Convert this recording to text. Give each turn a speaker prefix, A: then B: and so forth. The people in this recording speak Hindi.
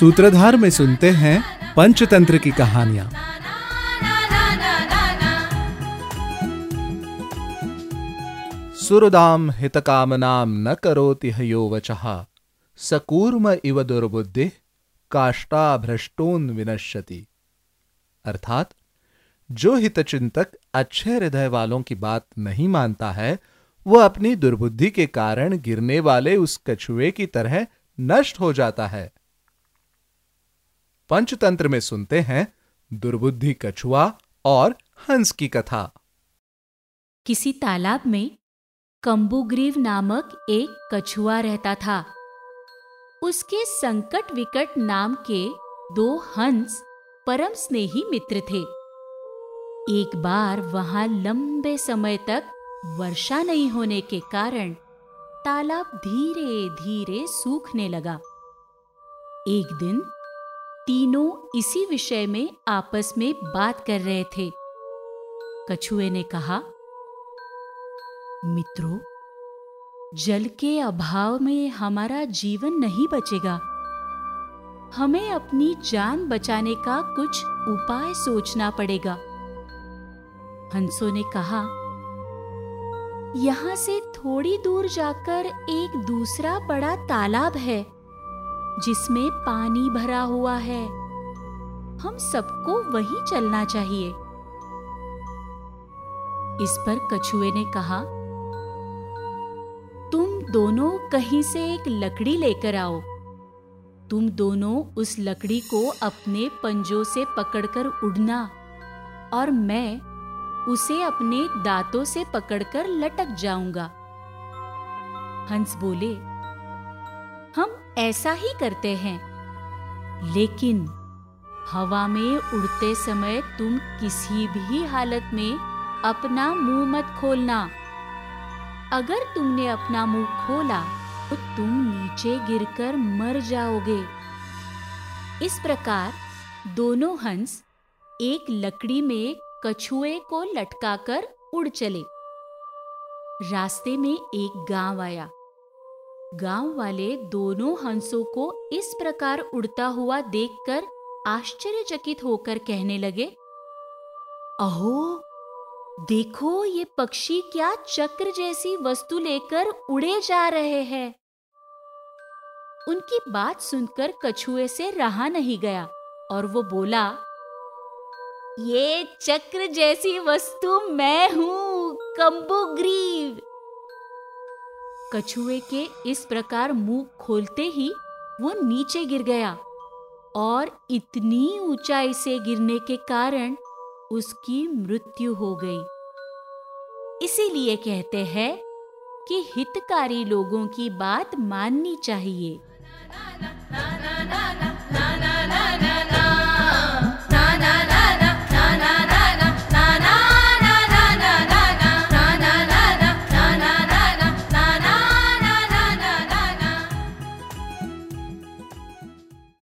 A: सूत्रधार में सुनते हैं पंचतंत्र की कहानियाँ। सुरदाम हितकामनाम न करोति हयो वचः। सकूर्म इव दुर्बुद्धि, काष्टा भ्रष्टोन विनश्यति। अर्थात, जो हितचिंतक अच्छे हृदय वालों की बात नहीं मानता है, वह अपनी दुर्बुद्धि के कारण गिरने वाले उस कछुए की तरह नष्ट हो जाता है। पंचतंत्र में सुनते हैं दुर्बुद्धि कछुआ और हंस की कथा।
B: किसी तालाब में कंबुग्रीव नामक एक कछुआ रहता था। उसके संकट विकट नाम के दो हंस परम स्नेही मित्र थे। एक बार वहाँ लंबे समय तक वर्षा नहीं होने के कारण तालाब धीरे धीरे सूखने लगा। एक दिन तीनों इसी विषय में आपस में बात कर रहे थे। कछुए ने कहा, मित्रों, जल के अभाव में हमारा जीवन नहीं बचेगा। हमें अपनी जान बचाने का कुछ उपाय सोचना पड़ेगा। हंसों ने कहा, यहाँ से थोड़ी दूर जाकर एक दूसरा बड़ा तालाब है। जिसमें पानी भरा हुआ है। हम सबको वहीं चलना चाहिए। इस पर कछुए ने कहा, तुम दोनों कहीं से एक लकड़ी लेकर आओ। तुम दोनों उस लकड़ी को अपने पंजों से पकड़कर उड़ना और मैं उसे अपने दांतों से पकड़कर लटक जाऊँगा। हंस बोले, हम ऐसा ही करते हैं। लेकिन हवा में उड़ते समय तुम किसी भी हालत में अपना मुँह मत खोलना। अगर तुमने अपना मुँह खोला तो तुम नीचे गिरकर मर जाओगे। इस प्रकार दोनों हंस एक लकड़ी में कछुए को लटकाकर उड़ चले। रास्ते में एक गाँव आया। गाँव वाले दोनों हंसों को इस प्रकार उड़ता हुआ देखकर आश्चर्यचकित होकर कहने लगे, अहो, देखो ये पक्षी क्या चक्र जैसी वस्तु लेकर उड़े जा रहे हैं। उनकी बात सुनकर कछुए से रहा नहीं गया और वो बोला, ये चक्र जैसी वस्तु मैं हूँ, कंबुग्रीव। कछुए के इस प्रकार मुँह खोलते ही वो नीचे गिर गया और इतनी ऊंचाई से गिरने के कारण उसकी मृत्यु हो गई। इसीलिए कहते हैं कि हितकारी लोगों की बात माननी चाहिए।